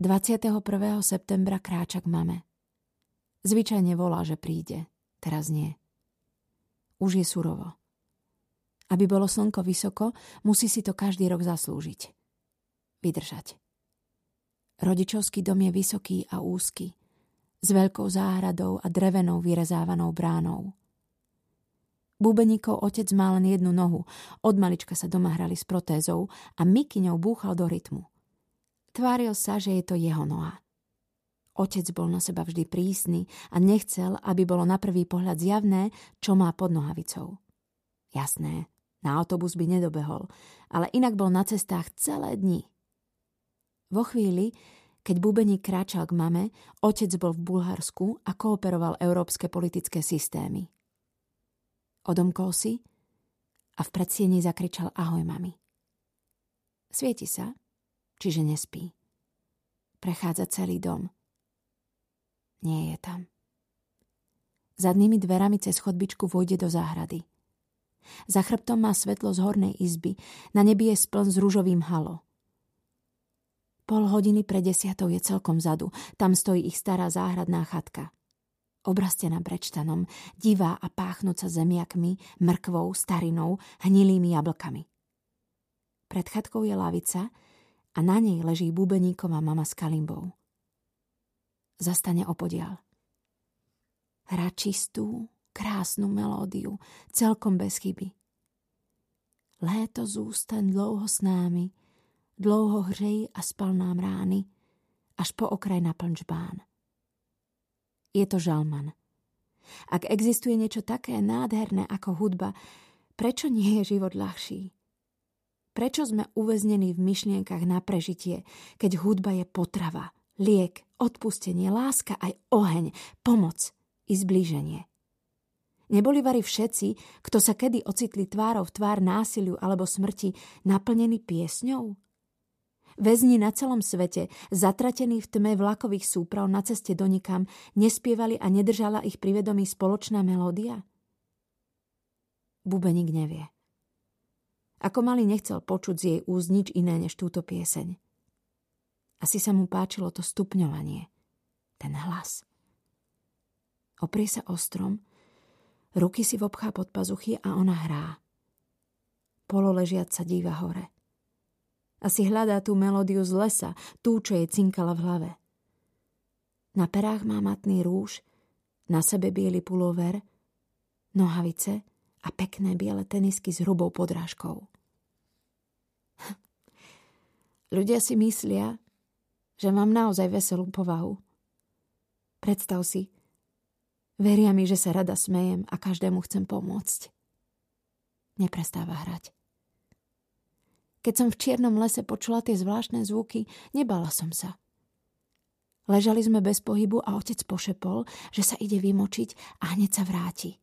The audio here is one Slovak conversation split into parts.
21. septembra kráča k mame. Zvyčajne volá, že príde. Teraz nie. Už je surovo. Aby bolo slnko vysoko, musí si to každý rok zaslúžiť. Vydržať. Rodičovský dom je vysoký a úzky, s veľkou záhradou a drevenou vyrezávanou bránou. Búbeníkov otec má len jednu nohu, od malička sa doma hrali s protézou a Mikyňou búchal do rytmu. Tváril sa, že je to jeho noha. Otec bol na seba vždy prísny a nechcel, aby bolo na prvý pohľad zjavné, čo má pod nohavicou. Jasné, na autobus by nedobehol, ale inak bol na cestách celé dni. Vo chvíli, keď Bubeník kráčal k mame, otec bol v Bulharsku a kooperoval európske politické systémy. Odomkol si a v predsieni zakričal ahoj mami. Svieti sa, čiže nespí. Prechádza celý dom. Nie je tam. Zadnými dverami cez chodbičku vojde do záhrady. Za chrbtom má svetlo z hornej izby, na nebi je spln s rúžovým halo. Pol hodiny pred desiatou je celkom zadu, tam stojí ich stará záhradná chatka. Obrastená brečtanom, divá a páchnúca zemiakmi, mrkvou, starinou, hnilými jablkami. Pred chatkou je lavica a na nej leží bubeníková mama s kalimbou. Zastane opodial. Hrá čistú, krásnu melódiu, celkom bez chyby. Léto zústaň dlouho s námi, dlouho hřej a spal nám rány, až po okraj na plnčbán. Je to žalman. Ak existuje niečo také nádherné ako hudba, prečo nie je život ľahší? Prečo sme uväznení v myšlienkach na prežitie, keď hudba je potrava, liek, odpustenie, láska aj oheň, pomoc i zblíženie? Neboli vari všetci, kto sa kedy ocitli tvárov v tvár násiliu alebo smrti, naplnení piesňou? Väzni na celom svete, zatratení v tme vlakových súprav na ceste do nikam, nespievali a nedržala ich pri vedomí spoločná melódia? Bubeník nevie. Ako malý nechcel počuť z jej úst nič iné než túto pieseň. Asi sa mu páčilo to stupňovanie, ten hlas. Oprie sa o strom, ruky si vobchá pod pazuchy a ona hrá. Pololežiac sa díva hore. Asi hľadá tú melódiu z lesa, tú, čo jej cinkala v hlave. Na perách má matný rúž, na sebe biely pulover, nohavice a pekné biele tenisky s hrubou podrážkou. Ľudia si myslia, že mám naozaj veselú povahu. Predstav si, veria mi, že sa rada smejem a každému chcem pomôcť. Neprestáva hrať. Keď som v čiernom lese počula tie zvláštne zvuky, nebala som sa. Ležali sme bez pohybu a otec pošepol, že sa ide vymočiť a hneď sa vráti.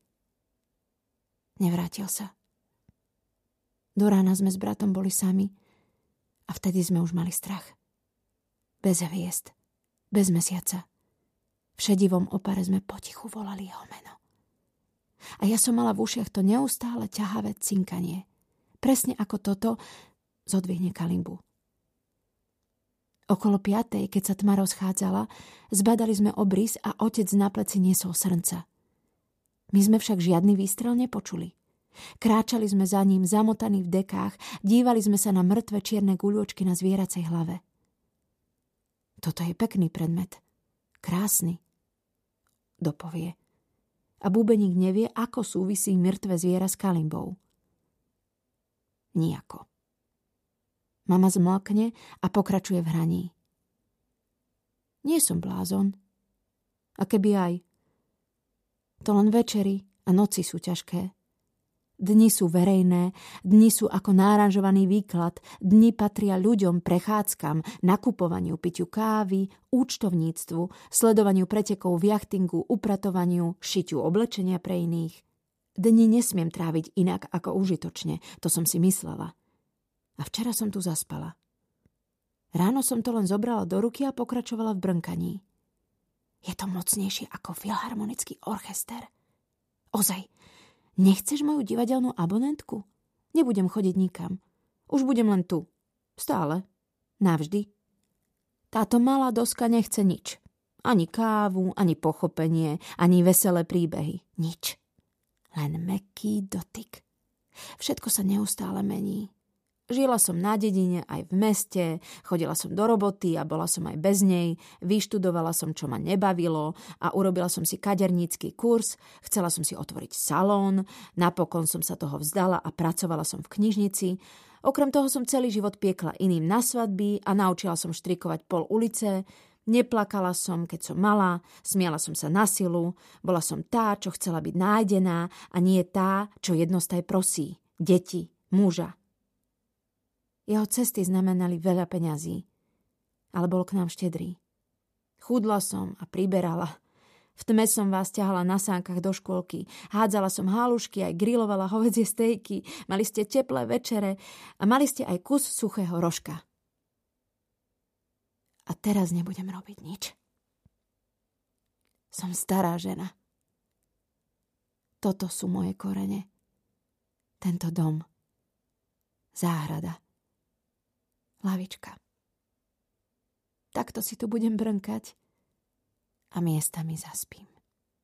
Nevrátil sa. Do rána sme s bratom boli sami a vtedy sme už mali strach. Bez hviezd, bez mesiaca. V šedivom opare sme potichu volali jeho meno. A ja som mala v ušiach to neustále ťahavé cinkanie. Presne ako toto zodvihne kalimbu. Okolo piatej, keď sa tma rozchádzala, zbadali sme obrys a otec na pleci niesol srnca. My sme však žiadny výstrel nepočuli. Kráčali sme za ním, zamotaní v dekách, dívali sme sa na mŕtve čierne guľočky na zvieracej hlave. Toto je pekný predmet. Krásny. Dopovie. A búbeník nevie, ako súvisí mŕtve zviera s kalimbou. Nijako. Mama zmlkne a pokračuje v hraní. Nie som blázon. A keby aj. To len večery a noci sú ťažké. Dni sú verejné, dni sú ako náranžovaný výklad, dni patria ľuďom, prechádzkam, nakupovaniu, piťu kávy, účtovníctvu, sledovaniu pretekov v jachtingu, upratovaniu, šitiu oblečenia pre iných. Dni nesmiem tráviť inak ako užitočne, to som si myslela. A včera som tu zaspala. Ráno som to len zobrala do ruky a pokračovala v brnkaní. Je to mocnejšie ako filharmonický orchester. Ozaj, Nechceš moju divadelnú abonentku? Nebudem chodiť nikam. Už budem len tu. Stále. Navždy. Táto malá doska nechce nič. Ani kávu, ani pochopenie, ani veselé príbehy. Nič. Len meký dotyk. Všetko sa neustále mení. Žila som na dedine aj v meste, chodila som do roboty a bola som aj bez nej, vyštudovala som, čo ma nebavilo a urobila som si kadernícky kurz, chcela som si otvoriť salón, napokon som sa toho vzdala a pracovala som v knižnici. Okrem toho som celý život piekla iným na svadby a naučila som štrikovať pol ulice, Neplakala som, keď som mala, smiala som sa na silu, bola som tá, čo chcela byť nájdená a nie tá, čo jednostaj prosí. Deti, muža, jeho cesty znamenali veľa peňazí, ale bol k nám štedrý. Chudla som a priberala. V tme som vás ťahala na sánkach do škôlky. Hádzala som halušky, aj grilovala hovedzie stejky. Mali ste teplé večere a mali ste aj kus suchého rožka. A teraz nebudem robiť nič. Som stará žena. Toto sú moje korene. Tento dom. Záhrada lavička. Takto si tu budem brnkať a miestami zaspím.